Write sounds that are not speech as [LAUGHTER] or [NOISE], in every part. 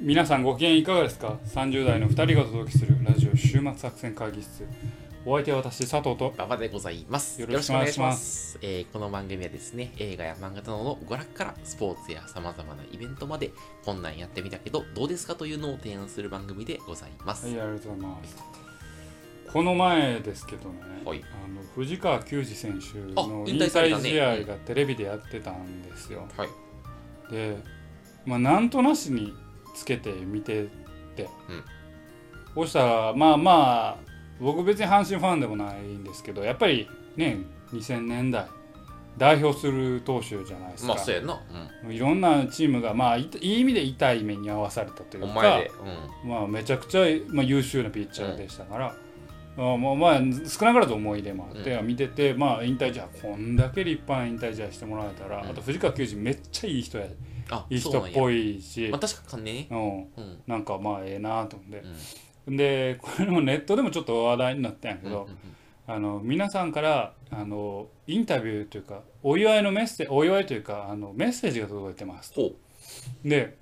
皆さんご機嫌いかがですか ?30 代の2人がお届けするラジオ週末作戦会議室お相手は私佐藤と馬場でございます。よろしくお願いします。えーこの番組はですね、映画や漫画などの娯楽からスポーツや様々なイベントまで、こんなんやってみたけど、どうですかというのを提案する番組でございます。はいありがとうございますこの前ですけどね、はいあの藤川球児選手のあ引引退されたね退試合がテレビでやってたんですよ、はい。でまあなんとなしにつけて見てて、そしたらまあまあ僕別に阪神ファンでもないんですけどやっぱりね2000年代代表する投手じゃないですか、まあ、そうやな。いろんなチームが、まあ、いいい意味で痛い目に遭わされたといううん。おか。うまあ、めちゃくちゃ、まあ、優秀なピッチャーでしたから、あまあまあ、少なからず思い出もあって、見てて、まあ、引退試合こんだけ立派な引退試合してもらえたら、うんあと藤川球児めっちゃいい人やん。あ、いい人っぽいしまあ、確かにね。うん、うん。なんかまあええなと思ってう、ん。で [LAUGHS] これもネットでもちょっと話題になったんやけど、うんうんあの皆さんからあのインタビューというかお祝いのメッセお祝いというかあのメッセージが届いてます。で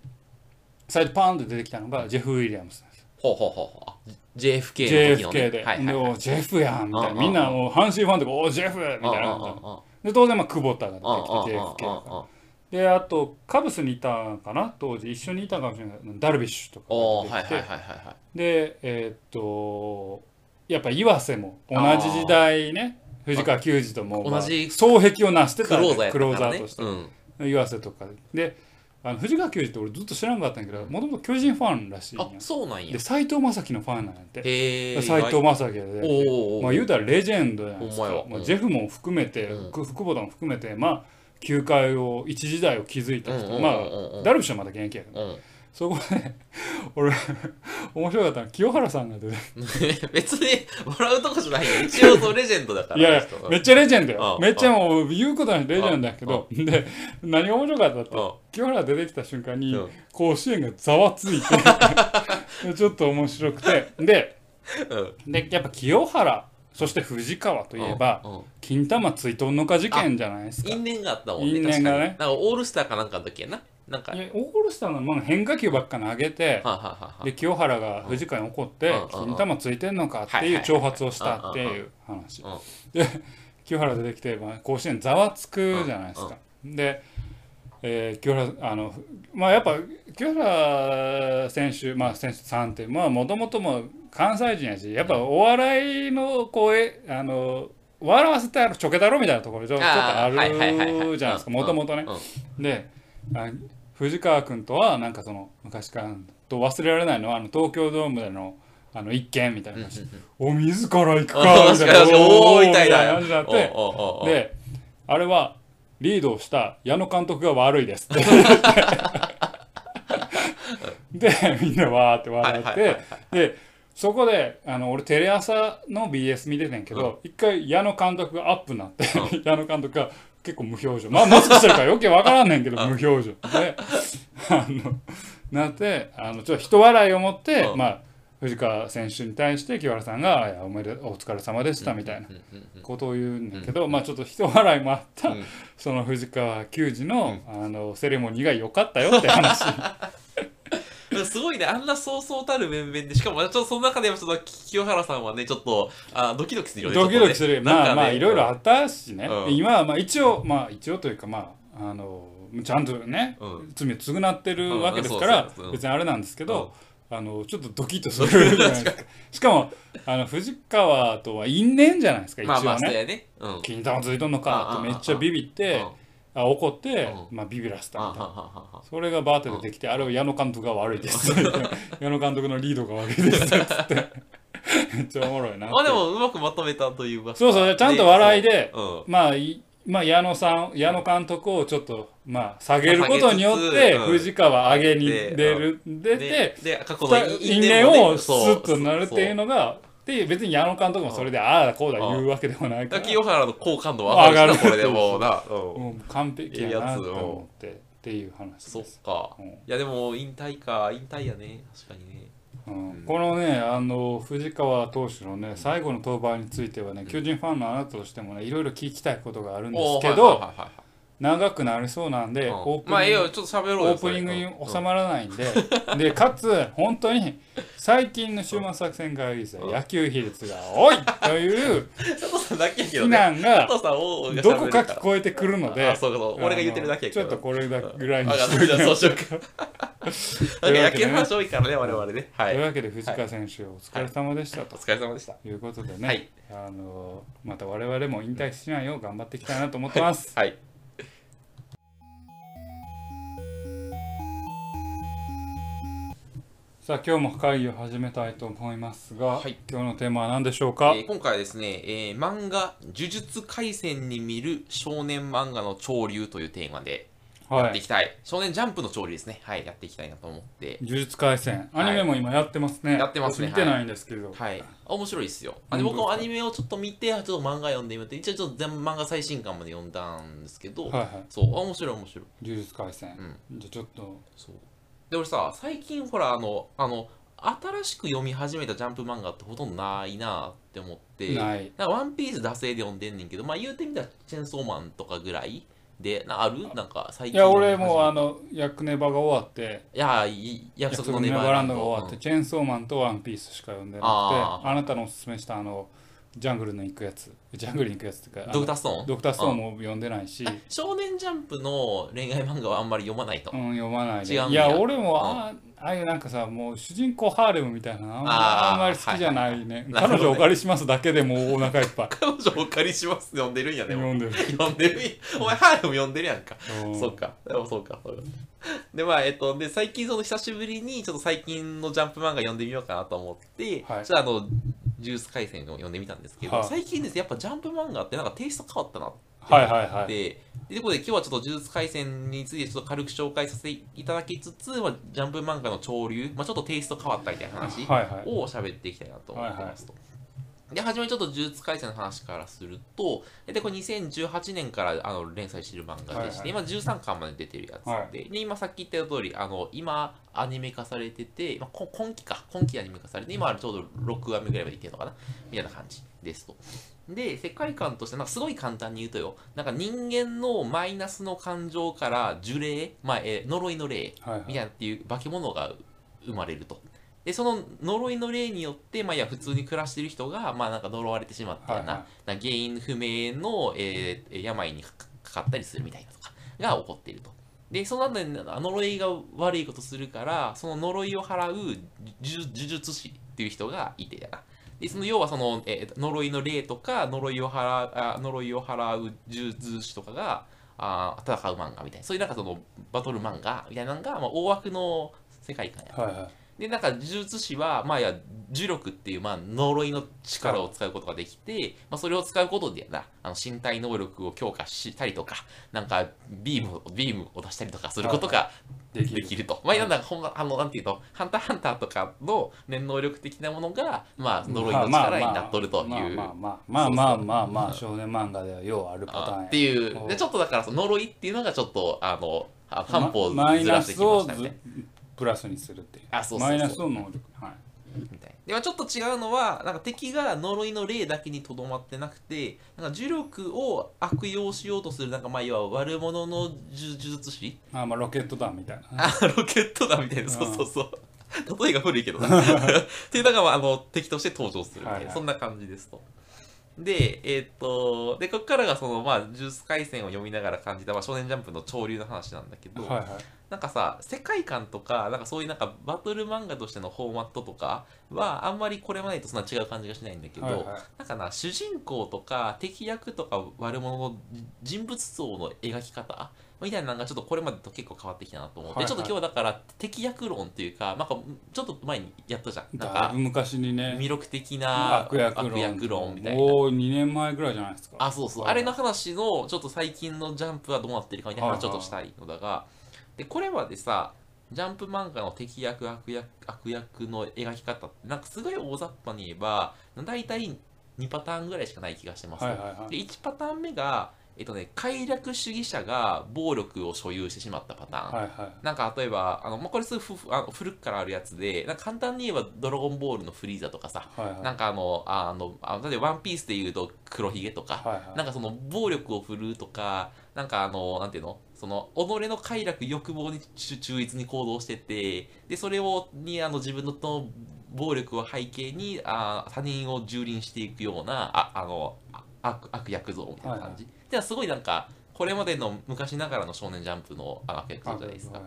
最初パーンと出てきたのがジェフ・ウィリアムスですほうほうほうほうあ。JFK の時の、ね。JFK で、はいはいはい。ジェフやんみたいなうんみんなもう阪神ファンとかおジェフみたいなうんうんうんうんで当然まあ久保田が出てうんきてうんうん JFK がうんであとカブスにいたかな当時。一緒にいたかもしれない。ダルビッシュとかおーが出てきて。はいはいはいはいはい。でえーっとやっぱ岩瀬も同じ時代ね。藤川球児とも、まあ同じ双璧を成してたクローザーやったクローザ。ーとして、うん。岩瀬とか。であの藤川球児って俺ずっと知らんかったんやけどもともと巨人ファンらしいんや。あ、そうなんや。で。斎藤正樹のファンなんやって。斎藤正樹で。まあ言うたらレジェンドじゃないですかほんまあ、ジェフも含めて、うん。福福保田も含めてまあ球界を一時代を築いた人、うんうんうんダルビッシュはまだ現役やけど、うん。そこで [LAUGHS] 俺面白かったのは清原さんが出て。[LAUGHS] 別に笑うとこじゃないよ。一応そうレジェンドだから。いやいやめっちゃレジェンドよ。うん。めっちゃもう言うことないレジェンドだけど。で何が面白かったってうん。清原が出てきた瞬間にうん。甲子園がざわついて [LAUGHS] ちょっと面白くて。でうん。でやっぱ清原そして藤川といえばうんうん。金玉追悼のか事件じゃないですか。因縁があったもんね。因縁がね。確かに。なんかオールスターかなんかの時やな。なんか。はいやオールスターのまあ変化球ばっか投げていはいはいはい。で清原が藤川に怒ってうん「金玉ついてんのか」っていう挑発をしたっていう話。うんで清原出てきてまあ甲子園ざわつくじゃないですか。でえー清原あのまあやっぱ清原選手まあ選手さんってまあもともとも関西人やしやっぱお笑いの声あの笑わせてあるちょけだろみたいなところちょっとあるじゃないですかうんもともとね。うんであ藤川君とはなんかその昔からと忘れられないのはあの東京ドームでのあの一件みたいな感じで「お自ら行くか」あみたいな。みたいな感じになってであれはリードをした矢野監督が悪いです。っ [LAUGHS] てでみんなわーって笑って、はいはいはいでそこであの俺テレ朝の BS 見ててんけど、一回矢野監督がアップになって、[LAUGHS] 矢野監督が結構無表情。まあマスクしてるから余計わからんねんけど [LAUGHS] 無表情。であのなってあのちょっと人笑いを持って、うん。まあ藤川選手に対して清原さんが「いやおめでお疲れ様でした」みたいな。ことを言うんだけど、まあちょっと人笑いもあった、うん。その藤川球児の,、あのセレモニーが良かったよって話。[LAUGHS] すごいね、あんなそうそうたる面々で、しかも、ちょっとその中でも、ちょっと清原さんはね、ちょっと、あドキドキするよね。ドキドキする、ね。まあまあいろいろあっったしね、うん。今はまあ一応まあ一応というかまああのちゃんとね、うん。罪を償ってるわけですかうん。ら別にあれなんですけど、あのちょっとドキッとするじゃないですかしかもあの藤川とは因縁じゃないですか一応ね、まあまあ、そうやね。うん。金玉ついとんのかってめっちゃビビって、うんあ怒って、うまあ、ビビらせたあみたいなそれがバーテでできて、あれは矢野監督が悪いです。[LAUGHS] 矢野監督のリードが悪いです。つって。めっちゃおもろいな。まあでも、うまくまとめたというか。そうそう、ちゃんと笑いで、うん。まあ、いまあ、矢野さん、矢野監督をちょっと、まあ、下げることによって、藤川上げに出る、出でて、、で、過去の因縁をスッとなるっていうのが、で、別に矢野監督もそれで、ああ、こうだ言うわけでもないから、清原の好感度は上がるこれでもうな。うん完璧やなと思って、っていう話そっです。かうん。いや、でも、引退か。引退やね。確かにね。うん。このねあの藤川投手のね最後の登板についてはね巨人ファンのあなたとしてもねいろいろ聞きたいことがあるんですけど、はいはいはいはい長くなりそうなんで、うん。オープまあええニングよちょっと喋ろうよオープニングに収まらないんで、[LAUGHS] でかつ本当に最近の週末作戦会議でうん。野球比率が多いという [LAUGHS] 非ね。難がどこか聞こえてくるので。俺が言ってるだけちょっとこれだぐらいにしてじゃあそうしようか。[LAUGHS] なんか野球の話多いからね我々ね。はい。というわけで藤川選手お疲れ様でしたおと疲れ様でした。いうことでね、はい。あのまた我々も引退しないよう頑張っていきたいなと思ってます。はいさあ今日も会議を始めたいと思いますが、はい。今日のテーマは何でしょうか、えー今回はですね、えー漫画「呪術廻戦」に見る少年漫画の潮流というテーマでやはい。っていきたい、少年ジャンプの潮流ですね。はいやっていきたいなと思って。呪術廻戦。アはい。ニメも今やってますね、やってますね。僕見てないんですけど、はい。面白いですよ。あで僕もアニメをちょっと見てちょっと漫画読んでみて。一応ちょっと全部漫画最新刊まで読んだんですけど、はいはい。そうあ面白い面白い。呪術廻戦、うん。じゃあちょっとそうで俺さ最近ほらあのあの新しく読み始めたジャンプ漫画ってほとんどないなって思ってない。なんかワンピース惰性で読んでんねんけどまあ言うてみたらチェンソーマンとかぐらいでなある？なんか最近いや俺もうあののヤクネバが終わって。いやい約約束のネバーランドドが終わって、チェーンソーマンとワンピースしか読んでなくてあなたのおすすめしたあのジャングルの行くやつジャングルに行くやつっていうかドクターストーン？ドクターストーンも読んでないし、あ少年ジャンプの恋愛漫画はあんまり読まないと、うん、読まないで違うんだいや俺もあ,、ああいうなんかさもう主人公ハーレムみたいなのあんまあんまり好きじゃないね、はい。はい彼女お借りしますだけでもうお腹いっぱい。彼女お借りします読んでるんやでも読んでる、読んでるお前ハーレム読んでるやんか。うん。そうか。でもそうか。そうか。で、まあ、えっと、で、最近、その久しぶりに、ちょっと最近のジャンプ漫画読んでみようかなと思って、はい。ちょっとあの、ジュース回戦を読んでみたんですけど、はい。最近ですね、やっぱジャンプ漫画ってなんかテイスト変わったなってはいはいはい。で、でということで今日はちょっと呪術廻戦についてちょっと軽く紹介させていただきつつ、まあ、ジャンプ漫画の潮流、まあ、ちょっとテイスト変わったみたいな話はいはい。を喋っていきたいなと思ってますと。で、初めにちょっと呪術廻戦の話からすると、で、これ2018年からあの連載している漫画でして、は今13巻まで出てるやつで、はで今さっき言った通り、あの、今アニメ化されてて、まあ、こ今期か、今期アニメ化されて、今ちょうど6話目ぐらいまでいってるのかな？みたいな感じですと。で、世界観として、なんかすごい簡単に言うとよ、なんか人間のマイナスの感情から呪霊、まあ、えー呪いの霊はいはい。みたいなっていう化け物が生まれると。で、その呪いの霊によって、まあ、いや、普通に暮らしてる人が、まあ、なんか呪われてしまったような、はいはなんか原因不明の、えー病にかかかったりするみたいなとかが起こっていると。で、その後に呪いが悪いことするから、その呪いを払う呪呪術師っていう人がいてやな。で、その要はその、えー呪いの霊とか呪いを払うあ呪いを払う呪術師とかがあー戦う漫画みたいな、そういうなんかそのバトル漫画みたいなのが、まあ、大枠の世界観や。はいはいで、なんか呪術師は、まあいや、呪力っていう、まあ呪いの力を使うことができて、まあそれを使うことでやな、あの身体能力を強化したりとか、なんかビームを、ビームを出したりとかすることができると。まあ、なんだほんま、あの、なんていうと、ハンターハンターとかの念能力的なものが、まあ、呪いの力になっとるという。まあまあまあまあまあ少年漫画ではようあるパターンっていうおでちょっとだからその呪いっていうのがちょっとあのあ半歩まマイずらしてきましたみたいなプラスにするっていう。あそうそうそう。マイナスを能力はい。みたいな。でまあちょっと違うのはなんか敵が呪いの霊だけにとどまってなくてなんか呪力を悪用しようとするなんかまあいわば悪者の呪呪術師。あまあロケット弾みたいな。[LAUGHS] あロケットだみたいな。そうそうそう。[LAUGHS] 例えが古いけど。な [LAUGHS] っていうのが、まあ、あの敵として登場するみたいな、はいはい。そんな感じですと。で、えーっと、で、ここからがその、まあ、ジュース回戦を読みながら感じた、まあ、少年ジャンプの潮流の話なんだけど、はいはい。なんかさ、世界観とか、なんかそういうなんかバトル漫画としてのフォーマットとかは、あんまりこれまでとそんな違う感じがしないんだけど、はいはい。なんかな、主人公とか敵役とか悪者の人物像の描き方みたいなのがちょっとこれまでと結構変わってきたなと思って、はいはいちょっと今日はだから敵役論っていうか、なんかちょっと前にやったじゃん。なんか昔にね魅力的な悪役論みたいな。もう2年前ぐらいじゃないですかあ、そうそう。はいあれの話の、ちょっと最近のジャンプはどうなってるかみたいな話はいはいちょっとしたいのだが、で、これまでさ、ジャンプ漫画の敵役、悪役、悪役の描き方って、なんかすごい大雑把に言えば、大体2パターンぐらいしかない気がしてます。はいはいはいで、1パターン目が、えっとね、快楽主義者が暴力を所有してしまったパターン。はいはい。なんか例えば、あのまあ、これすぐふふあの古くからあるやつで、なんか簡単に言えばドラゴンボールのフリーザとかさ、はいはい。なんかあの、あの、あ例えばワンピースで言うと黒ひげとか、はいはい。なんかその暴力を振るうとか、なんかあのなんていうの？その己の快楽欲望に忠忠実に行動しててでそれをにあの自分のと暴力を背景にあ他人を蹂躙していくようなああのあ悪悪役像みたいな感じ、ではすごいなんかこれまでの昔ながらの少年ジャンプのあ悪役像じゃないですか。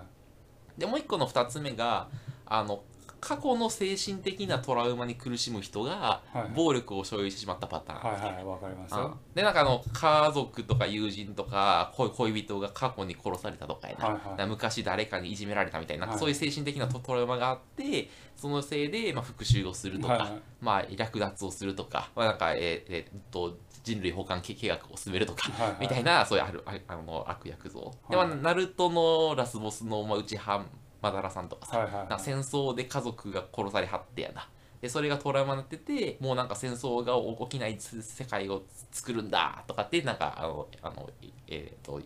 でもう一個の二つ目があの過去の精神的なトラウマに苦しむ人がはいはい。暴力を所有してしまったパターン、はいはいわかりますでなんかあの家族とか友人とか恋恋人が過去に殺されたとかやな,、はいはい。昔誰かにいじめられたみたいな、はい。そういう精神的なトトラウマがあってそのせいで、まあ、復讐をするとか、はいはい。まあ、略奪をするとか、まあ、なんか、えーえーっと人類保管計画を進めるとか、はいはい。みたいなそういうあるああの悪役像、でまあはい。ナルトのラスボスの、まあ、内派マダラさんとかさ、はいはいか戦争で家族が殺されはってやな。でそれがトラウマになっててもうなんか戦争が起きない世界を作るんだとかってなんかあのあのえー、と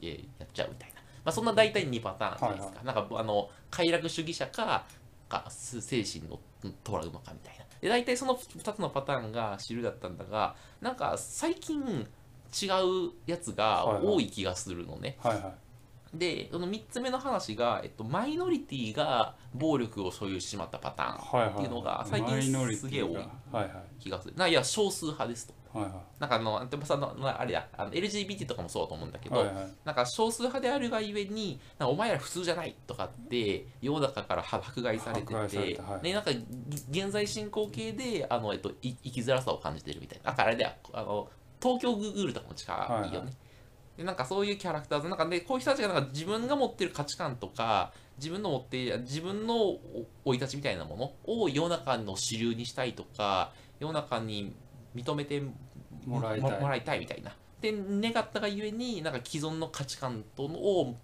えーやっちゃうみたいな、まあ、そんな大体2パターンじゃないですか、なんかあの快楽主義者かか精神のトラウマかみたいな。で大体その2つのパターンが主流だったんだがなんか最近違うやつが多い気がするのね、はいはいでその3つ目の話が、えっと、マイノリティが暴力を所有してしまったパターンっていうのが最近すげえ多い。が。はいはい。気がする。ないや少数派ですと。はいはなんかあのでもさあのあれやあの LGBT とかもそうだと思うんだけど、いはいはい。なんか少数派であるがゆえにお前ら普通じゃないとかって世の中から迫害されてててはいでなんかぎ現在進行形であの、えっと、い生きづらさを感じてるみたいな。だからあれだよ。あの東京グーグルとかも近いよね、はいはいでなんかそういうキャラクターズ。なんかでこういう人たちがなんか自分が持ってる価値観とか自分の持って自分の生い立ちみたいなものを世の中の主流にしたいとか世の中に認めてもらいたい。みたいな。で願ったがゆえになんか既存の価値観とを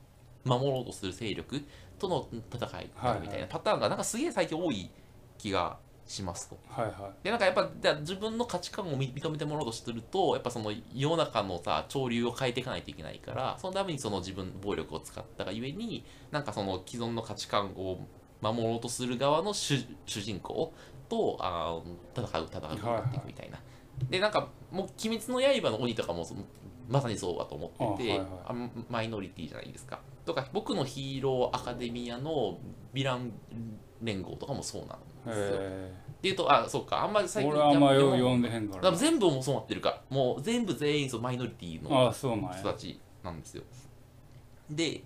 守ろうとする勢力との戦いみたいなパターンがなんかすげえ最近多い気がしますと。はいはでなんかやっぱじゃあ自分の価値観を認認めてもらおうとするとやっぱその世の中のさ潮流を変えていかないといけないからそのためにその自分暴力を使ったがゆえになんかその既存の価値観を守ろうとする側の主主人公とあー戦う戦う戦っていくみたいな。でなんかもう「鬼滅の刃」の鬼とかもまさにそうだと思っててあはいはいあマイノリティじゃないですか。とか僕のヒーローアカデミアのヴィラン連合とかもそうなんいですよ。へっていうと、あ、そうか、あんまりえ最近俺あんま読んでへんかだからら全部もそうなってるから、もう全部全員そのマイノリティのああそうなんや。人たちなんですよ。で、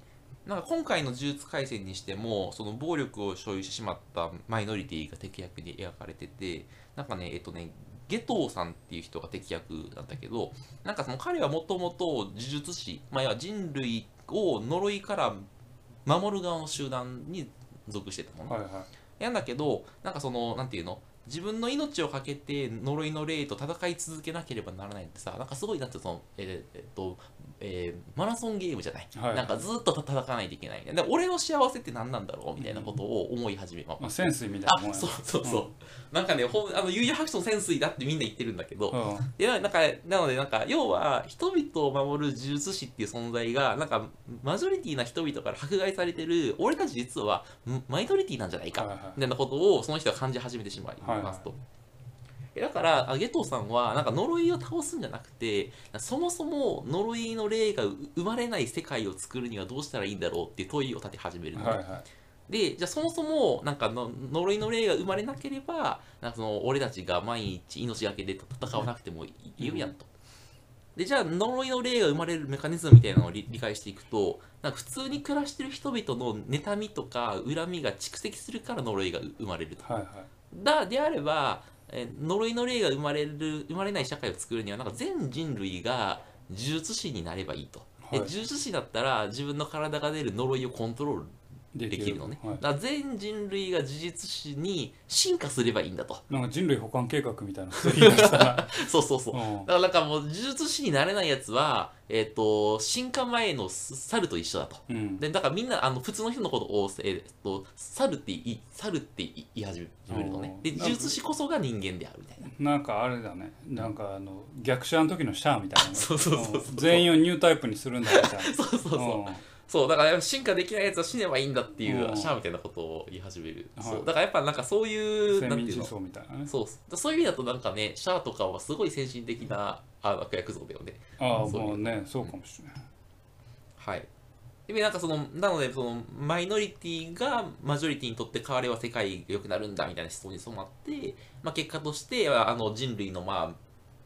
なんか今回の呪術廻戦にしても、その暴力を所有してしまったマイノリティが敵役に描かれてて、なんかね、えっとね、ゲトウさんっていう人が敵役なんだけど、なんかその彼はもともと呪術師、まあ、要は人類を呪いから守る側の集団に属してたのね。はいはいやんだけどなんかそのなんていうの？自分の命をかけて呪いの霊と戦い続けなければならないってさなんかすごいなんてそのえーえっと、えーマラソンゲームじゃない、はい。なんかずっと戦わないといけないで俺の幸せって何なんだろうみたいなことを思い始めままあ潜水みたいなもそうそうそう、なんかねほんあの悠々白書の潜水だってみんな言ってるんだけど、うん。なんかなのでなんか要は人々を守る呪術師っていう存在がなんかマジョリティな人々から迫害されてる俺たち実はんマイノリティなんじゃないか、はいはい。みたいなことをその人が感じ始めてしまいますと。えだからあゲトウさんはなんか呪いを倒すんじゃなくてそもそも呪いの霊が生まれない世界を作るにはどうしたらいいんだろうっていう問いを立て始めるのね、はいはいでじゃあそもそもなんかの呪いの霊が生まれなければなんかその俺たちが毎日命がけで戦わなくてもいいるやんと。でじゃあ呪いの霊が生まれるメカニズムみたいなのを理理解していくとなんか普通に暮らしてる人々の妬みとか恨みが蓄積するから呪いが生まれると。はいはいだであればえー呪いの霊が生まれる生まれない社会を作るにはなんか全人類が呪術師になればいいと。ではい呪術師だったら自分の体が出る呪いをコントロールでできるのね、はい。だから全人類が事実史に進化すればいいんだと。なんか人類保管計画みたいなこと言い出した。な [LAUGHS] そうそうそう。うん。だからなんかもう呪術師になれないやつはえっ、と進化前の猿と一緒だと。うん。でだからみんなあの普通の人のことを、えっと猿って言い猿って言い始めるのね。でうん。呪術師こそが人間であるみたいな。なんかあれだね。なんかあの逆者の時のシャアみたいな [LAUGHS] そうそうそうそう。うん。全員をニュータイプにするんだみたいな。[LAUGHS] そうそうそう、うんそうだから進化できないやつは死ねばいいんだっていううん。シャアみたいなことを言い始める、はい。そうだからやっぱなんかそういう先なんていうの？そうだそういう意味だとなんかねシャアとかはすごい先進的なあ悪役像だよね。ああそうねそうかもしれない。はい。でなんかそのなのでそのマイノリティがマジョリティにとって変われば世界が良くなるんだみたいな思想に染まって、まあ、結果としてあの人類のまあ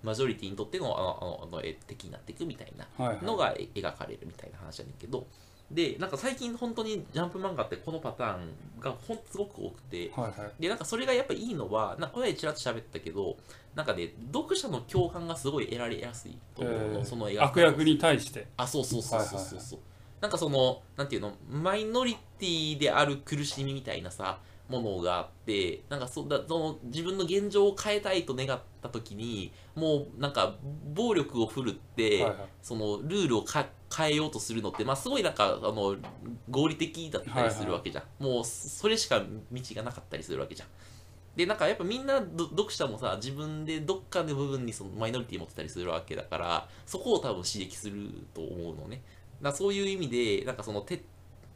マジョリティにとってのあのあのあのえ敵になっていくみたいなはいはい。のがえ描かれるみたいな話やねんけどでなんか最近本当にジャンプ漫画ってこのパターンがほんとすごく多くてはいはい。でなんかそれがやっぱいいのはなんかこの間ちらっと喋ったけどなんかね読者の共感がすごい得られやすいと思うの、えー。その描き方悪役に対して。あそうそうそうそうそう。そう、なんかそのなんていうのマイノリティである苦しみみたいなさものがあってなんかそだその自分の現状を変えたいと願った時にもうなんか暴力を振るって、はいはい。そのルールをか変えようとするのって、まあ、すごいなんかあの合理的だったりするわけじゃん、もうそれしか道がなかったりするわけじゃん。でなんかやっぱみんなど読者もさ自分でどっかの部分にそのマイノリティ持ってたりするわけだからそこを多分刺激すると思うのね。だそういう意味でなんかそのて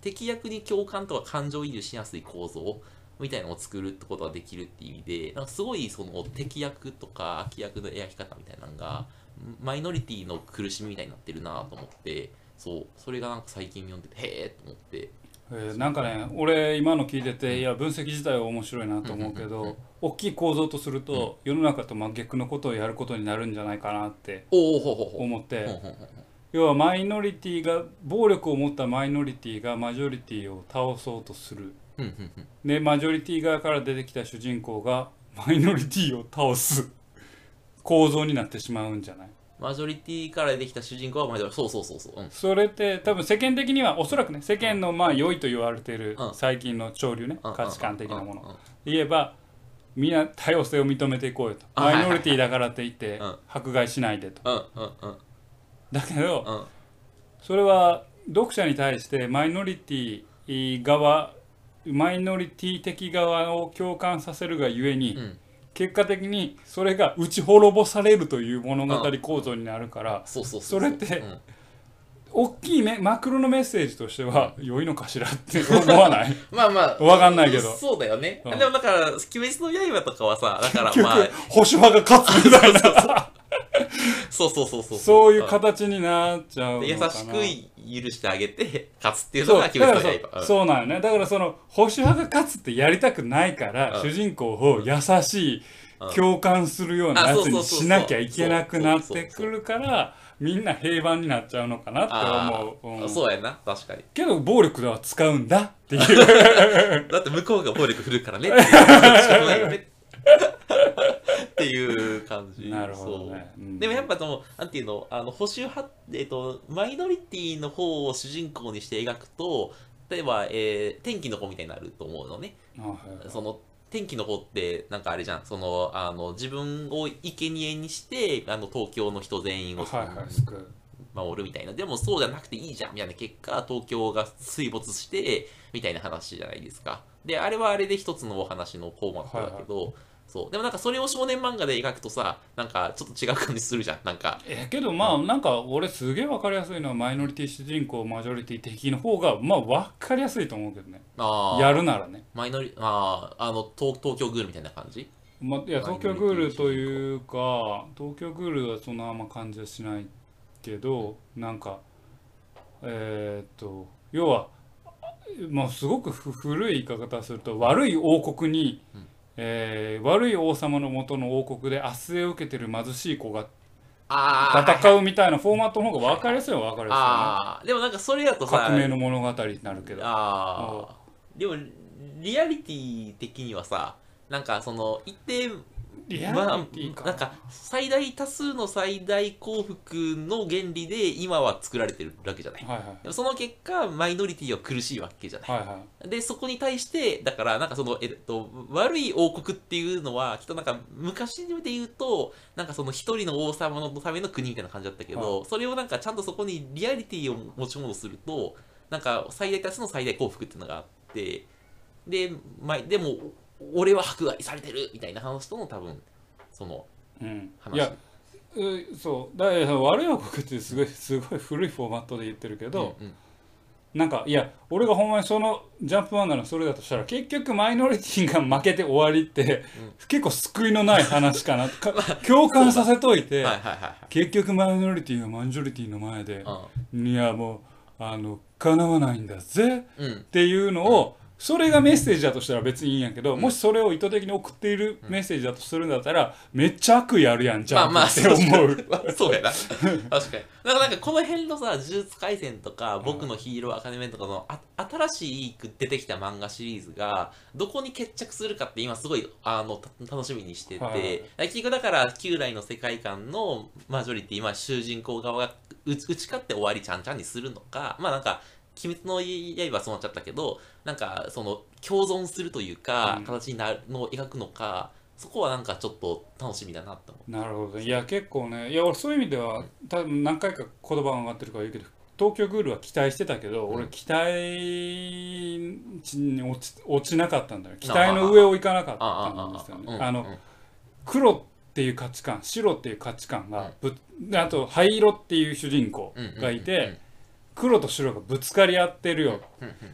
敵役に共感とか感情移入しやすい構造みたいなのを作るってことができるっていう意味でなんかすごいその敵役とか悪役の描き方みたいなのがマイノリティの苦しみみたいになってるなと思ってそうそれがなんか最近読んでてへえと思って。えーなんかね俺今の聞いてていや分析自体は面白いなと思うけど大きい構造とすると世の中と真逆のことをやることになるんじゃないかなって思って。要はマイノリティが暴力を持ったマイノリティがマジョリティを倒そうとする。でマジョリティ側から出てきた主人公がマイノリティを倒す構造になってしまうんじゃない？マジョリティから出てきた主人公はそうそうそうそう、うん、それって多分世間的にはおそらくね。世間のまあ良いと言われているうん。最近の潮流ね。うん。価値観的なもの。言えばみんな多様性を認めていこうよとマイノリティだからって言ってうん。迫害しないでと。だけどうん。それは読者に対してマイノリティ側マイノリティ的側を共感させるがゆえに、うん結果的にそれが打ち滅ぼされるという物語構造になるから、それってうん。大きいめマクロのメッセージとしては良いのかしらって思わない？[LAUGHS] まあまあ。わかんないけど。そうだよね、うん。でもだから「鬼滅の刃」とかはさだからまあ。保守派が勝つみたいな [LAUGHS] そうそうそうそう。そういう形になっちゃう優しく許してあげて勝つっていうのそうがそうそうなんよね。だからその保守派が勝つってやりたくないから、うん。主人公を優しい、うん。共感するようなやつにしなきゃいけなくなってくるからみんな平凡になっちゃうのかなって思う、あうんそうやな。確かに。けど暴力では使うんだっていう。[LAUGHS] だって向こうが暴力振るからねっていう [LAUGHS] [LAUGHS] っていう感じ。なるほどね、う。ん。でもやっぱその、なんていうの、あの保守派、えっと、マイノリティの方を主人公にして描くと、例えば、えー天気の子みたいになると思うのね。あはいはい。その天気の子って、なんかあれじゃん、その、あの自分を生贄にして、あの東京の人全員をはいはい。救う守るみたいな。でもそうじゃなくていいじゃんみたいな結果、東京が水没して、みたいな話じゃないですか。で、あれはあれで一つのお話のフォーマットだけど、そう。でもなんかそれを少年漫画で描くとさ、なんかちょっと違う感じするじゃん。なんか、えけどまあなんか俺すげえ分かりやすいのはマイノリティ主人公マジョリティ敵の方がまあ分かりやすいと思うけどね。あー。やるならね。マイノリ、あーあの東、東京グールみたいな感じ？まいや東京グールというか東京グールはそんなあんま感じはしないけどなんかえーっと要はまあすごくふ古い言い方をすると悪い王国に、うんえー悪い王様の元の王国で圧政を受けてる貧しい子がああ、戦うみたいなフォーマットの方が分かりやすいは分かりやああ、でもなんかそれやとさ、革命の物語になるけど。ああ、でもリアリティ的にはさ、なんかその一定リアまあリティかなんか最大多数の最大幸福の原理で今は作られてるわけじゃない。はいはいその結果マイノリティは苦しいわけじゃない。はいはいでそこに対してだからなんかその、えっと、悪い王国っていうのはきっとなんか昔で言うとなんかその一人の王様のための国みたいな感じだったけど、それをなんかちゃんとそこにリアリティを持ち戻するとなんか最大多数の最大幸福っていうのがあってで,、まあ、でも俺は迫害されてるみたいな話との多分そのうん、話。いやうそう。だから悪い王国ってすごいすごい古いフォーマットで言ってるけど、うんうん。なんかいや俺がほんまにそのジャンプ漫画のそれだとしたら結局マイノリティが負けて終わりって、結構救いのない話かなか [LAUGHS] 共感させといて、はいはいはいはい。結局マイノリティがマンジョリティの前で、うん。いやもあの叶わないんだぜうん。っていうのを、それがメッセージだとしたら別にいいんやけど、ん。もしそれを意図的に送っているメッセージだとするんだったら、めっちゃ悪意あるやんじゃんまあまあって思う。まあそうやな。[LAUGHS] 確かに。だからなんかこの辺のさ「呪術廻戦」とか「僕のヒーローアカデミー」とかのあ新しく出てきた漫画シリーズがどこに決着するかって今すごいあのた楽しみにしてて、はい結局だから旧来の世界観のマジョリティ今主人公側が打ち打ち勝って終わりちゃんちゃんにするのかまあなんか鬼滅の刃はそうなっちゃったけどなんかその共存するというか、うん。形になるのを描くのかそこはなんかちょっと楽しみだなって思う。なるほどいや結構ねいや俺そういう意味では多分何回か言葉が上がってるから言うけど東京グールは期待してたけど、うん。俺期待に落ち落ちなかったんだよ期待の上を行かなかったんですよね。あの黒っていう価値観白っていう価値観がぶ、であと灰色っていう主人公がいて、黒と白がぶつかり合ってるよ、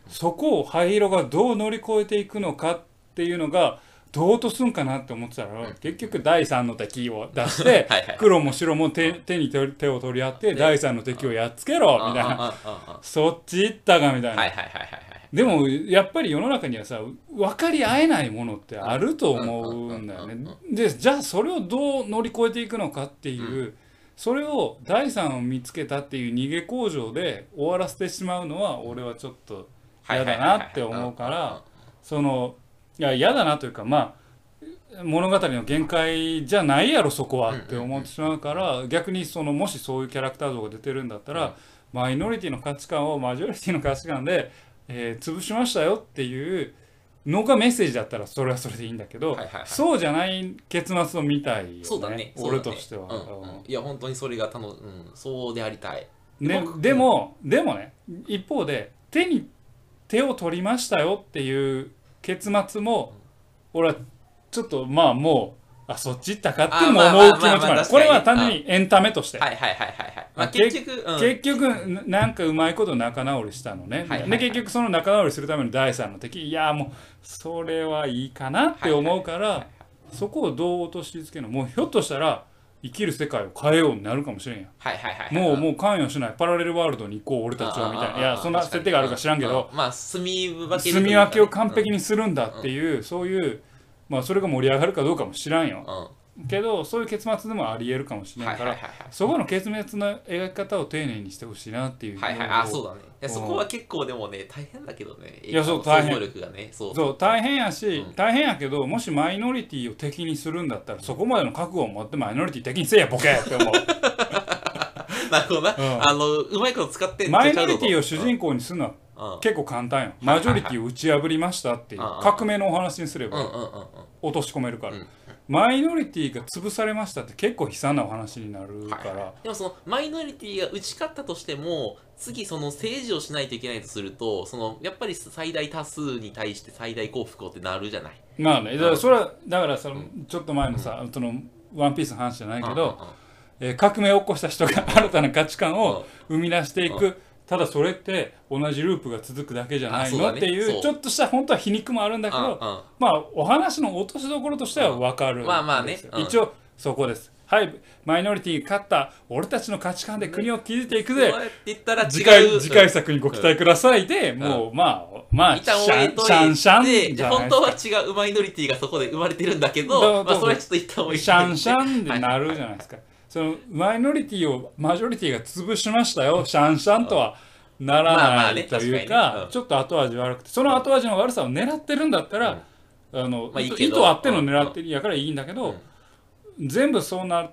そこを灰色がどう乗り越えていくのかっていうのがどう落とすんかなって思ってたら、うん。結局第三の敵を出して黒も白も手手に手手を取り合って、第三の敵をやっつけろみたいな、そっち行ったかみたいな、でもやっぱり世の中にはさ分かり合えないものってあると思うんだよね。でじゃあそれをどう乗り越えていくのかっていう、それを第三を見つけたっていう逃げ工場で終わらせてしまうのは俺はちょっと嫌だなって思うからそのいや嫌だなというかまあ物語の限界じゃないやろそこはって思ってしまうから逆にそのもしそういうキャラクター像が出てるんだったら、マイノリティの価値観をマジョリティの価値観で、えー潰しましたよっていうのがメッセージだったらそれはそれでいいんだけど、はいはいはい。そうじゃない結末を見たいよねそうだね。俺としては。うんうん。いや本当にそれが楽うんそうでありたい。ね僕、でもでもね一方で手に手を取りましたよっていう結末も俺はちょっとまあもうあそっち行ったかっても思う気持ちもあるこれは単純にエンタメとして、はいはいはいはいはい。まああ結局うん。結局ななんかうまいこと仲直りしたのね、はいはいはい。で結局その仲直りするための第三の敵。いやもうそれはいいかなって思うから、はいはい。はいそこをどう落とし付けるの。もうひょっとしたら生きる世界を変えようになるかもしれんや。んはいはいはい。もうもう関与しない。パラレルワールドに行こう俺たちはみたいな。いやそんな設定があるか知らんけど。まあ住み分け住み分けを完璧にするんだっていうそういうまあそれが盛り上がるかどうかも知らんよ。うん。はけどそういう結末でもありえるかもしいれないからはいはいはいそこの結末の描き方を丁寧にしてほしいなっていうはいはい。あそううだね。いやそこは結構でもね大変だけどね。いやそう大変。ねそう。そう大変やし、うん。大変やけどもしマイノリティを敵にするんだったらそこまでの覚悟を持ってマイノリティ敵にせえやボケって思う。[LAUGHS] なるほどな。うん。あのうまいこと使ってんマイノリティを主人公にするのはと結構簡単よ。マジョリティを打ち破りましたっていう。うんうん革命のお話にすればうんうんうんうん。うん落とし込めるから、うんマイノリティが潰されましたって結構悲惨なお話になるから、はいはいでもそのマイノリティが打ち勝ったとしても次その政治をしないといけないとするとそのやっぱり最大多数に対して最大幸福をってなるじゃない。まあねだからそれはだからそのちょっと前のさ、そのワンピースの話じゃないけど、えー革命を起こした人が [LAUGHS] 新たな価値観を生み出していく、ただそれって同じループが続くだけじゃないあそうだね。のっていうちょっとした本当は皮肉もあるんだけど、うんうん。まあお話の落としどころとしては分かるんですよ、まあまあね。うん。一応そこです。はいマイノリティが勝った俺たちの価値観で国を築いていくぜ、そうやって言ったら次回次回作にご期待くださいで、もうまあまあシャンシャンシャンで本当は違うマイノリティがそこで生まれてるんだけだど、まあ、だそれはちょっと一旦置いてシャンシャンでなるじゃないですか、そのマイノリティをマジョリティが潰しましたよシャンシャンとはならないという確かちょっと後味悪くてその後味の悪さを狙ってるんだったら、あの意図あっての狙ってるやからいいんだけど、全部そうなっ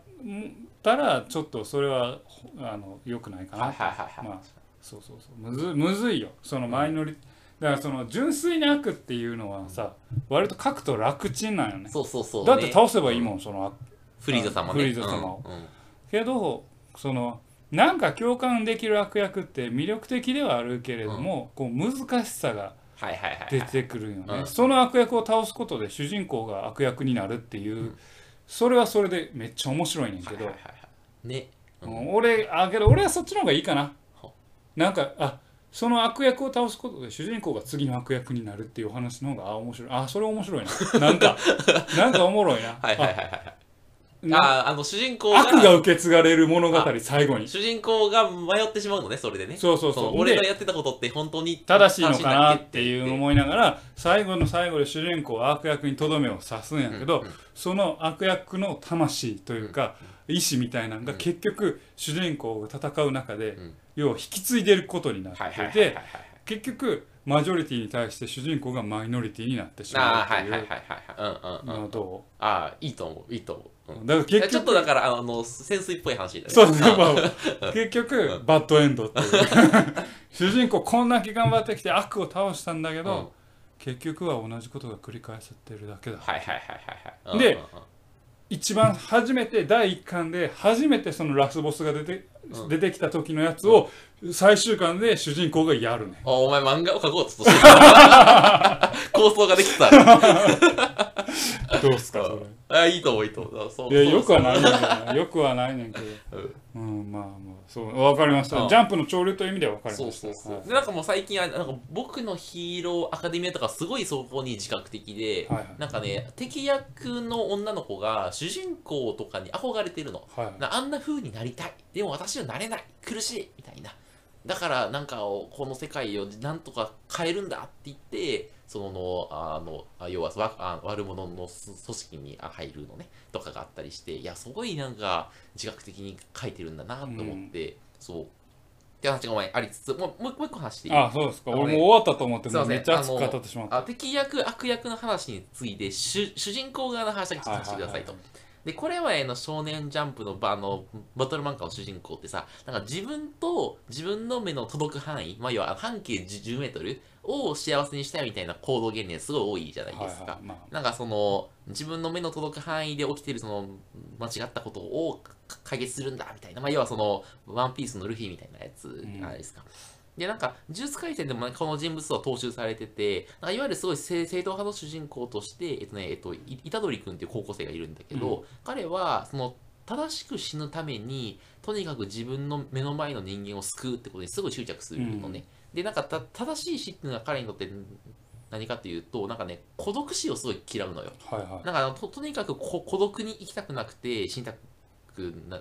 たらちょっとそれはあの良くないかな。まあそうそうそう。むずむずいよそのマイノリだからその純粋な悪っていうのはさ割と書くと楽ちんなんよね。そうそうそう、ね、だって倒せばいいもんその悪フリーザ様ね。フリーザ様。をうんうん。けどそのなんか共感できる悪役って魅力的ではあるけれども、こう難しさが出てくるよね、うん。その悪役を倒すことで主人公が悪役になるっていう、それはそれでめっちゃ面白いねんけど、はいはいはいはい。ね。うん。俺あけど俺はそっちの方がいいかな。ほなんかあその悪役を倒すことで主人公が次の悪役になるっていうお話の方があ面白い。あそれ面白いななんか [LAUGHS] なんかおもろいな、はいはいはいはいはい。なああの主人公が悪が受け継がれる物語最後に。主人公が迷ってしまうのねそれでね。そうそうそう。の俺がでやってたことって本当に正しいのかなっていうの思いながら最後の最後で主人公は悪役にとどめを刺すんやけど、うんうんその悪役の魂というか、意志みたいなのがうん結局主人公が戦う中で、ん。要は引き継いでることになってはいはいはいはいてはい結局マジョリティに対して主人公がマイノリティになってしあまういはいはいはいはいうのどああいいと思ういいと思う、だから結局ちょっとだからあの潜水っぽい話だね。そう結局バッドエンドっていう。[LAUGHS] 主人公こんだけ頑張ってきて悪を倒したんだけど、うん。結局は同じことが繰り返されてるだけだ。はいはいはいはい。はいでうん。一番初めて第1巻で初めてそのラスボスが出て,、うん。出てきた時のやつを最終巻で主人公がやるね。あお前漫画を描こうとしてる [LAUGHS] 構想ができた。どうすかあいいと思ういいと思う。そういやそうよくはないねんけど。[LAUGHS] よくはないねんけど。うん。まあまあそう。分かりました。うん。ジャンプの潮流という意味では分かりそうました。そうそう、はい。でなんかもう最近はなんか僕のヒーローアカデミアとかすごいそこに自覚的で、はいはい。なんかね敵役の女の子が主人公とかに憧れてるの。はい。なあんな風になりたい。でも私はなれない。苦しい。みたいなだからなんかこの世界をなんとか変えるんだって言ってそのあのあ要はわあ悪者の組織にあ入るのねとかがあったりしていやすごいなんか自覚的に書いてるんだなと思って、そう。って話がお前ありつつもうもう一個話していい？あそうですか。ね俺もう終わったと思ってめっちゃ熱く語ってしまった。あ敵役悪役の話について主主人公側の話だけちょっとしてくださいと。でこれまでの少年ジャンプのバあのバトル漫画の主人公ってさなんか自分と自分の目の届く範囲、まあ、要は半径10メートルを幸せにしたいみたいな行動原理すごい多いじゃないですか。はいはいまあなんかその自分の目の届く範囲で起きてるその間違ったことをか解決するんだみたいな、まあ、要はそのワンピースのルフィみたいなやつじゃないですか。でなんか呪術廻戦でもねこの人物は踏襲されててなんかいわゆるすごい正正統派の主人公として、えっとねえっと、い虎杖君っていう高校生がいるんだけど、う彼はその正しく死ぬためにとにかく自分の目の前の人間を救うってことにすごい執着するのね。でなんかた正しい死っていうのは彼にとって何かっていうとなんかね孤独死をすごい嫌うのよ。はいはいなんかあのととにかくこ孤独に生きたくなくて死にたくな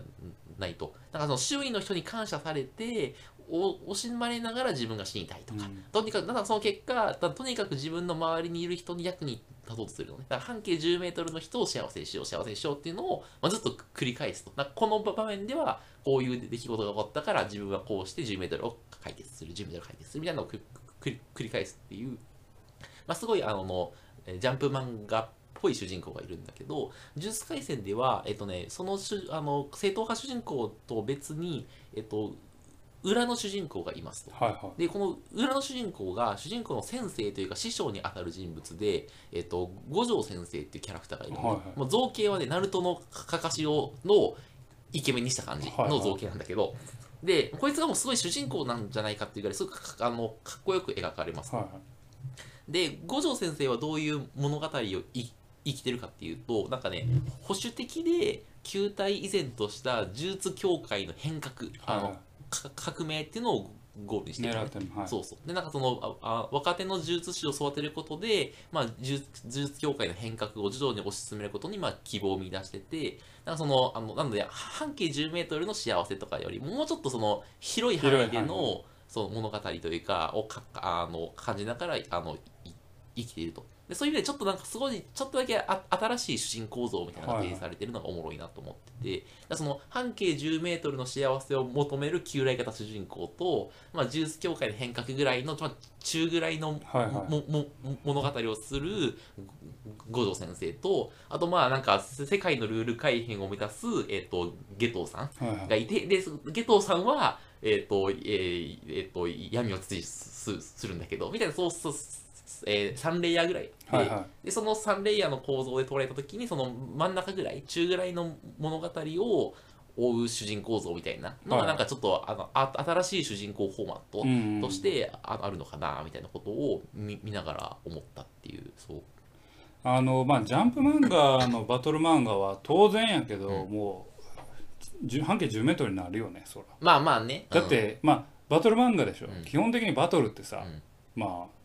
ないと。なんかその周囲の人に感謝されてお惜しまれながら自分が死にたいとか。うんとにかく、なんかその結果、だとにかく自分の周りにいる人に役に立とうとするのね。だから半径10メートルの人を幸せにしよう、幸せにしようっていうのを、まあ、ずっと繰り返すと。この場面では、こういう出来事が起こったから、自分はこうして10メートルを解決する、10メートルを解決するみたいなのを繰り返すっていう、まあ、すごいあの、えージャンプ漫画っぽい主人公がいるんだけど、呪術廻戦では、えっとね、その主あの正統派主人公と別に、えっと、裏の主人公がいますと。はいはい。でこの裏の主人公が主人公の先生というか師匠にあたる人物で、えっと、五条先生っていうキャラクターがいるはいはい。もう造形はねナルトのかかしをのイケメンにした感じはいはい。の造形なんだけど、でこいつがもうすごい主人公なんじゃないかっていうぐらいすごくかあのかっこよく描かれます、はいはい。で五条先生はどういう物語をい生きてるかっていうとなんかね保守的で球体依然とした呪術協会の変革、あのはいはい。か革命っていうのをゴールにしてねはい。そうそう。でなんかそのああ若手の呪術師を育てることで、まあ、呪術協会の変革を徐々に推し進めることに、まあ、希望を見出しててなんかそのあのなので半径10メートルの幸せとかよりもうちょっとその広い範囲。でのその物語というかをかあの感じながらあのい生きていると。でそういう意味でちょっとなんかすごいちょっとだけあ新しい主人公像みたいなのが提示されてるのがおもろいなと思ってて、だからその半径10メートルの幸せを求める旧来型主人公と、まあ、呪術協会の変革ぐらいの、まあ、中ぐらいのはいはい。もも物語をする五条先生とあとまあなんか世界のルール改変を目指す、えっとゲトウさんはいはい。がいてでそゲトウさんは、えっとえーえっと闇を追すするんだけどみたいなそうそう、えー、3レイヤーぐらいで,、はいはでその3レイヤーの構造で捉えた時にその真ん中ぐらい中ぐらいの物語を追う主人公像みたいなのがはい。なんかちょっとあのあ新しい主人公フォーマットうんとしてああるのかなみたいなことを見見ながら思ったっていうそう。あのまあジャンプ漫画のバトル漫画は当然やけど、もう10半径10メートルになるよねそら。まあまあね。だって、まあバトル漫画でしょ、うん。基本的にバトルってさ、うん。まあ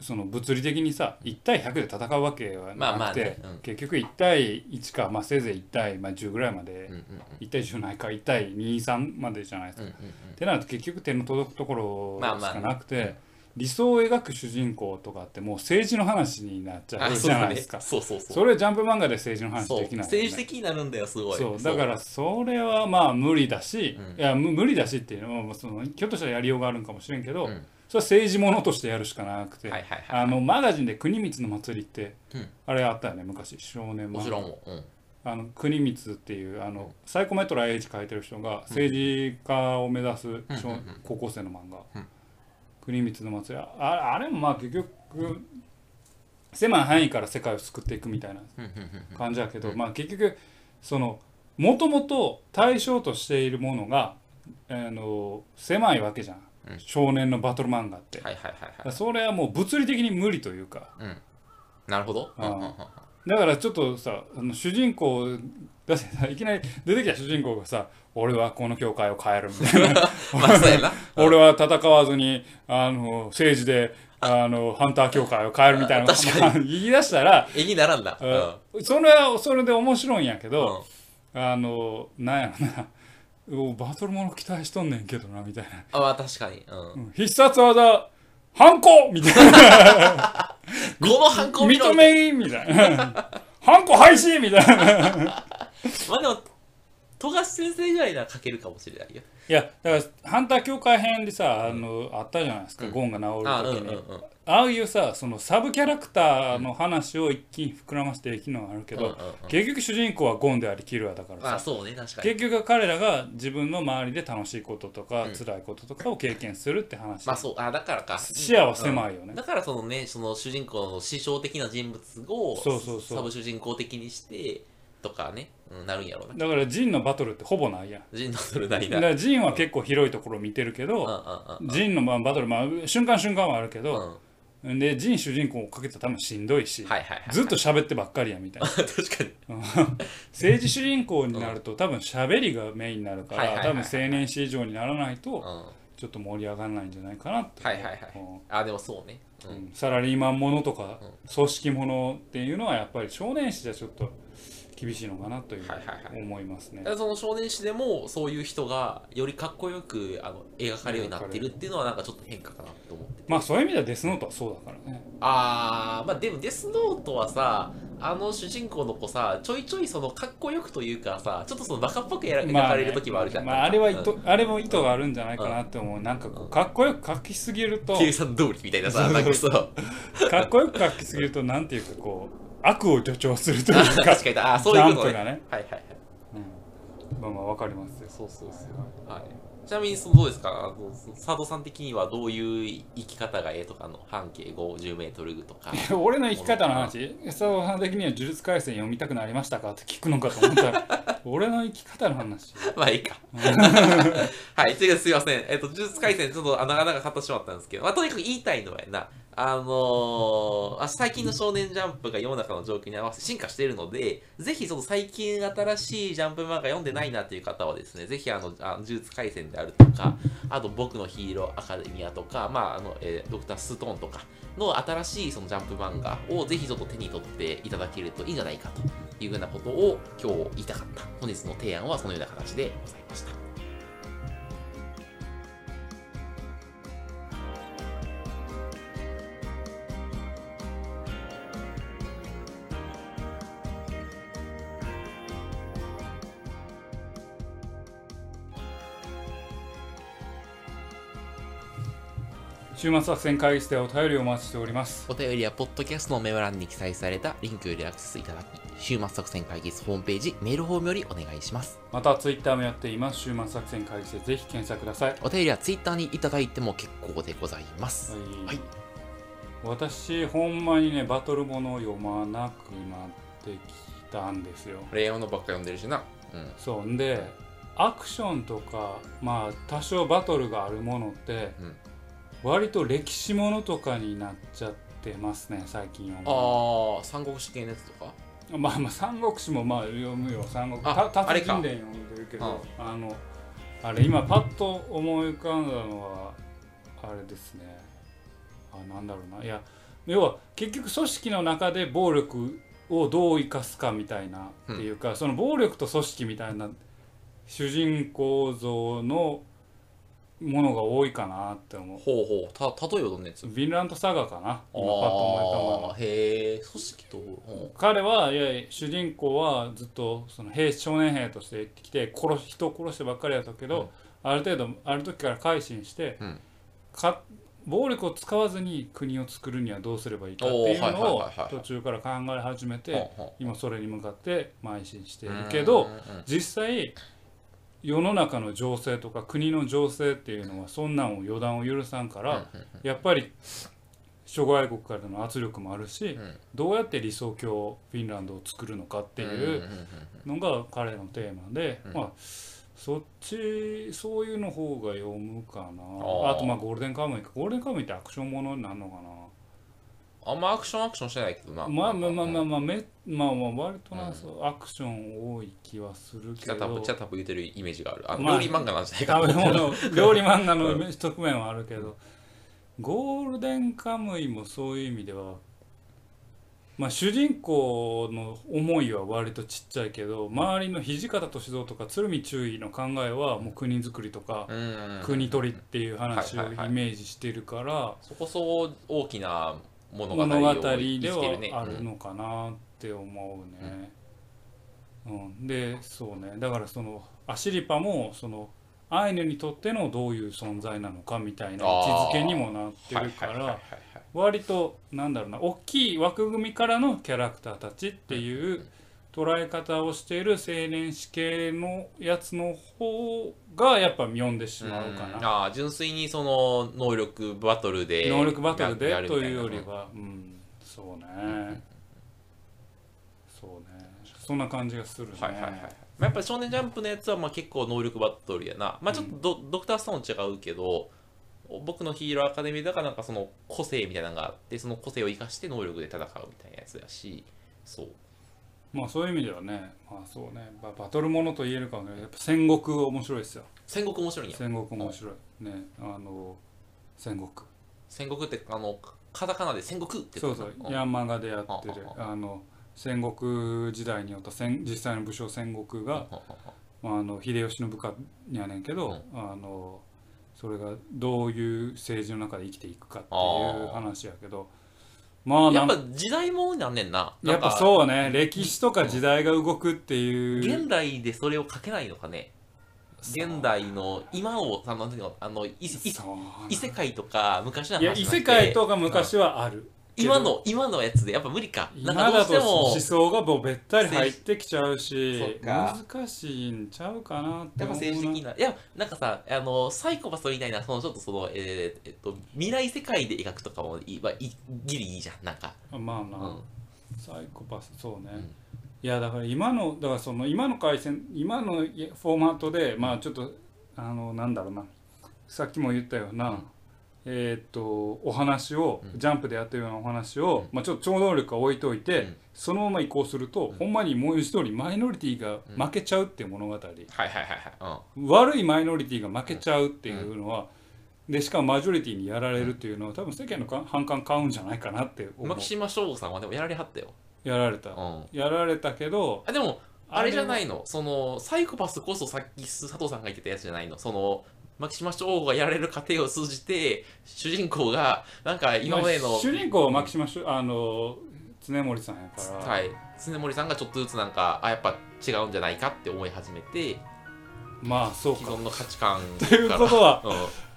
その物理的にさ1対100で戦うわけはまあまなくて、あねうん。結局1対1か、まあ、せいぜい1対、まあ、10ぐらいまで、うんうん1対10ないか1対23までじゃないですか。うんうんうん。ってなると結局手の届くところまあまあしかなくて、理想を描く主人公とかってもう政治の話になっちゃうじゃないですか。そうそうそう。それジャンプ漫画で政治の話そう。できな。い政治的になるんだよすごい。そう。だからそれはまあ無理だし、うん。いやむ無理だしっていうのはそのひょっとしたらやりようがあるんかもしれんけど、うんそれは政治ものとしてやるしかなくて、はいはいはい。あのマガジンで国光の祭りって、うん。あれあったよね昔少年漫画。もちろんあの国光っていうあのサイコメトラ H 書いてる人が政治家を目指す高校生の漫画。うん「国光の祭り」ああれもまあ結局狭い範囲から世界を救っていくみたいな感じだけど、うん。まあ結局そのもともと対象としているものが、あの狭いわけじゃん少年のバトル漫画って、はいはいはいはい。らそれはもう物理的に無理というか。うん。なるほど。うん。うんうんうんだからちょっとさあの主人公だってさいきなり出てきた主人公がさ「俺はこの教会を変える」みたいな。[LAUGHS] まあそうやな「[LAUGHS] 俺は戦わずにあの政治であのハンター教会を変える」みたいな確か [LAUGHS] 言い出したら絵にならんだうん。それはそれで面白いんやけうん。ど、あのなんやろな。おバトルもの期待しとんねんけどなみたいな、あまあ確かに。うん。うん。必殺技ハンコみたいな。[LAUGHS] このハンコ認めみたいな。ハンコ廃止みたいな。[LAUGHS] まあでも富樫先生ぐらいなら書けるかもしれないよ。いやだからハンター協会編でさあの、あったじゃないですか、うん。ゴンが治る時に、ああいうさそのサブキャラクターの話を一気に膨らませていくのはあるけど、結局主人公はゴンでありキルアだからさ。あそうね確かに。結局彼らが自分の周りで楽しいこととか、うん。辛いこととかを経験するって話、まあそうあだからか。視野は狭いよね。うんだからそのねその主人公の師匠的な人物をそうそうそう。サブ主人公的にしてとかね、うん、なるんやろうな。だからジンのバトルってほぼないやん。ジンのそれなりだだからジンは結構広いところを見てるけうんうんど、うん。ジンのまあバトル、まあ、瞬間瞬間はあるけうん。ど、はでジン主人公をかけたら多分しんどいし、いはいはいずっと喋ってばっかりやみたいな。[LAUGHS] 確かに。政治主人公になると多分喋りがメインになるからはいはいはいはい多分青年誌以上にならないとうん。はちょっと盛り上がらないんじゃないかなっていはいはいうん。あでもそうね。ううんん。サラリーマンものとかうん。組織ものっていうのはやっぱり少年誌じゃちょっと厳しいのかなというはいはいはい。思いますね。だからその少年誌でもそういう人がよりかっこよくあの描かれるようになってるっていうのはなんかちょっと変化かなと思ってて。まあそういう意味ではデスノートはそうだからね。あーまあでもデスノートはさあの主人公の子さちょいちょいそのかっこよくというかさちょっとそのバカっぽくやら描かれる時もあるじゃん、まああれは意図うんあれも意図があるんじゃないかなって思う。なんかこうかっこよく描きすぎると計算通りみたいなさかっこよく描きすぎるとなんていうかこう悪を助長するというあか確かに。あーそういうことね。ね。はいはいはい。うんまあまあわかりますよ。そうそうそう、はい、ちなみにそのどうですか？あの佐藤さん的にはどういう生き方がええとかの半径50メートルとか。俺の生き方の話？佐藤さん的には「呪術廻戦読みたくなりましたか?」って聞くのかと思ったら。[LAUGHS] 俺の生き方の話。まあいいか。[LAUGHS] はい、といすいません。えっ、と、呪術廻戦ちょっとあ長々語ってしまったんですけど、まあ、とにかく言いたいのはやな、あのーあ最近の少年ジャンプが世の中の状況に合わせて進化しているので、ぜひその最近新しいジャンプ漫画読んでないなっていう方はですね、ぜひあの、あ呪術廻戦であるとか、あと僕のヒーローアカデミアとか、まああの、えードクターストーンとかの新しいそのジャンプ漫画をぜひちょっと手に取っていただけるといいんじゃないかというようなことを今日言いたかった。本日の提案はそのような形でございました。週末作戦会議室でお便りをお待ちしておりますお便りはポッドキャストのメモ欄に記載されたリンクよりアクセスいただき、週末作戦会議室ホームページ、メールフォームよりお願いします。またツイッターもやっています週末作戦会議室でぜひ検索くださいお便りはツイッターにいただいても結構でございます。はいはい私ほんまにねバトルものを読まなくなってきたんですよレイヤーのばっか読んでるしな。うん。そうんでアクションとかまあ多少バトルがあるものって、うん割と歴史ものとかになっちゃってますね最近読むああ、三国志系のやつとか？まあまあ三国志もまあ読むよ。三国あた達人伝読んでるけどあのあれ今パッと思い浮かんだのはあれですね。あなんだろうな。いや要は結局組織の中で暴力をどう生かすかみたいなっていうか、その暴力と組織みたいな主人公像のものが多いかなって思う。ほうほう。た例えばどんなやつ？ヴィンランドサガかな。今パッと思い浮かぶのは。あーへえ組織とうん。彼はいや主人公はずっとその兵少年兵として生きてきて殺し人を殺してばっかりやったけど、うん。ある程度ある時から改心して、うん。か暴力を使わずに国を作るにはどうすればいいかっていうのを途中から考え始めて今それに向かって邁進してういるけど実際世の中の情勢とか国の情勢っていうのはそんなんを予断を許さんから、やっぱり諸外国からの圧力もあるし、うん。どうやって理想郷フィンランドを作るのかっていうのが彼のテーマで、うん。まあそっちそういうの方が読むかな。あとまあゴールデンカムイか。ゴールデンカムイってアクションものになるのかあんまアクションアクションしてないけどな。なまあまあまあまああまあめまあまあ割とな、うん。そうアクション多い気はするけチャタどプチャタプ言ってるイメージがある。あのまあ料理漫画なんじゃないか [LAUGHS] 料理漫画の側面はあるけど、ゴールデンカムイもそういう意味ではまあ主人公の思いは割とちっちゃいけど周りの土方歳三とか鶴見中尉の考えはもう国づくりとか国取りっていう話をイメージしてるから。そこそこ大きな物語を物語で生きてるね。はあるのかなって思うね。うん、でそうね。だからそのアシリパもそのアイヌにとってのどういう存在なのかみたいな位置づけにもなってるから割となんだろうな大きい枠組みからのキャラクターたちっていう捉え方をしている青年誌系のやつの方がやっぱ読んでしまうかな。ああ純粋にその能力バトルで能力バトルでというよりは、うん、そうね、そうね、そんな感じがするね。はいはいはいまあ、やっぱり少年ジャンプのやつはまあ結構能力バトルやな。まあちょっとド,、ドクターストーン違うけど僕のヒーローアカデミーだからなんかその個性みたいなのがあってその個性を生かして能力で戦うみたいなやつやし。そうまあそういう意味ではね、まあそうね、ババトルものと言えるかもね、やっぱ戦国面白いですよ。戦国面白いんや。戦国面白い。ね、あの戦国。戦国ってあのカタカナで戦国ってそうそう、ヤンマガでやってる。あ、あの戦国時代によった戦実際の武将戦国が、まあ、あの秀吉の部下にやねんけど、あのそれがどういう政治の中で生きていくかっていう話やけどまあなんやっぱ時代もんなんねんなやっぱうそうね歴史とか時代が動くっていう。現代でそれを書けないのかね。現代の今をあのなんていうのあのいいそう異世界とか昔のいや異世界とか昔はある今の今のやつでやっぱ無理か。なんかどう今だとしても。思想がもうべったり入ってきちゃうし難しいんちゃうかなってやっぱ政治的な。いやなんかさあのサイコパスみたいなそのちょっとそのえーえっと未来世界で描くとかもいい,、まあ、いギリいいじゃんなんか。まあまあ、うん。サイコパスそうね、うん。いやだから今のだからその今の回線今のフォーマットでまあちょっとあのなんだろうな。さっきも言ったような、うんえーっとお話を、うん。ジャンプでやってるようなお話を、うん。まあ、ちょっと超能力は置いといて、うん。そのまま移行すると、うん。ほんまにもう一通りマイノリティが負けちゃうっていう物語、はいはいはいはい。悪いマイノリティが負けちゃうっていうのは、でしかもマジョリティにやられるっていうのは多分世間のか反感買うんじゃないかなってうん思う。牧島翔吾さんはでもやられはったよ、やられた、うん、やられたけどあでもあれじゃいないの。そのサイコパスこそさっき佐藤さんが言ってたやつじゃないの。その牧島翔吾がやられる過程を通じて主人公がなんか今までの、主人公は牧島しあの常森さんやから、はい。常森さんがちょっとずつなんかあやっぱ違うんじゃないかって思い始めてまあそうか。既存の価値観ということは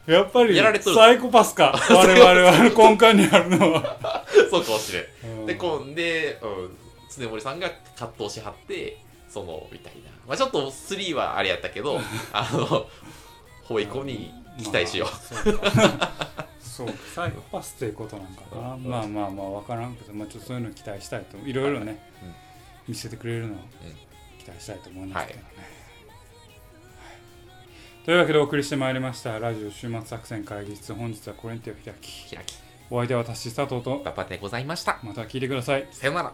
うん、やっぱりやられとる。サイコパスか。我々は根幹にあるのは、[LAUGHS] そうかもしれん。うん。でこんで、うん、常森さんが葛藤しはってそのみたいな、まあ、ちょっと3はあれやったけど [LAUGHS] あのホイコに期待しよう、まあそうサイコパスっていうことなんかな、うん。まあまあまあ分からんけど、まあ、ちょっとそういうの期待したいといろいろね、うん。見せてくれるのを期待したいと思いますけどね、はい。というわけでお送りしてまいりましたラジオ週末作戦会議室。本日はこれにてお開き。開き。お相手は私佐藤と。バパでございました。また聞いてください。さよなら